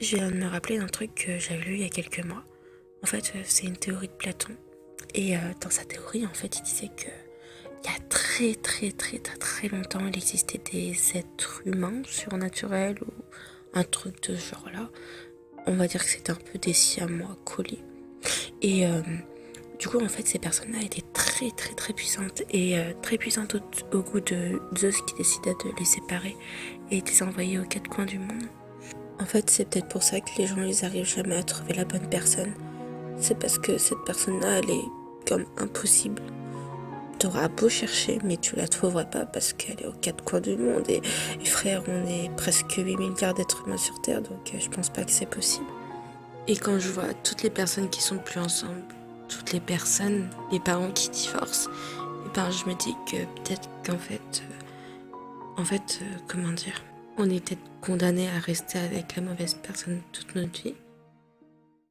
Je viens de me rappeler d'un truc que j'avais lu il y a quelques mois. En fait, euh, c'est une théorie de Platon. Et euh, dans sa théorie, en fait, il disait que il y a très très très très très longtemps, il existait des êtres humains surnaturels ou un truc de ce genre-là. On va dire que c'était un peu des siamois collés. Et euh, du coup, en fait, ces personnes-là étaient très très très puissantes et très puissantes au, au, goût de Zeus qui décida de les séparer et de les envoyer aux quatre coins du monde. En fait, c'est peut-être pour ça que les gens, ils arrivent jamais à trouver la bonne personne. C'est parce que cette personne-là, elle est comme impossible. T'auras beau chercher, mais tu la trouveras pas parce qu'elle est aux quatre coins du monde. Et, frère, on est presque 8 milliards d'êtres humains sur Terre, donc euh, je pense pas que c'est possible. Et quand je vois toutes les personnes qui sont plus ensemble, toutes les personnes, les parents qui divorcent, et eh ben je me dis que peut-être qu'en fait, euh, en fait, euh, comment dire, on peut-être condamné à rester avec la mauvaise personne toute notre vie.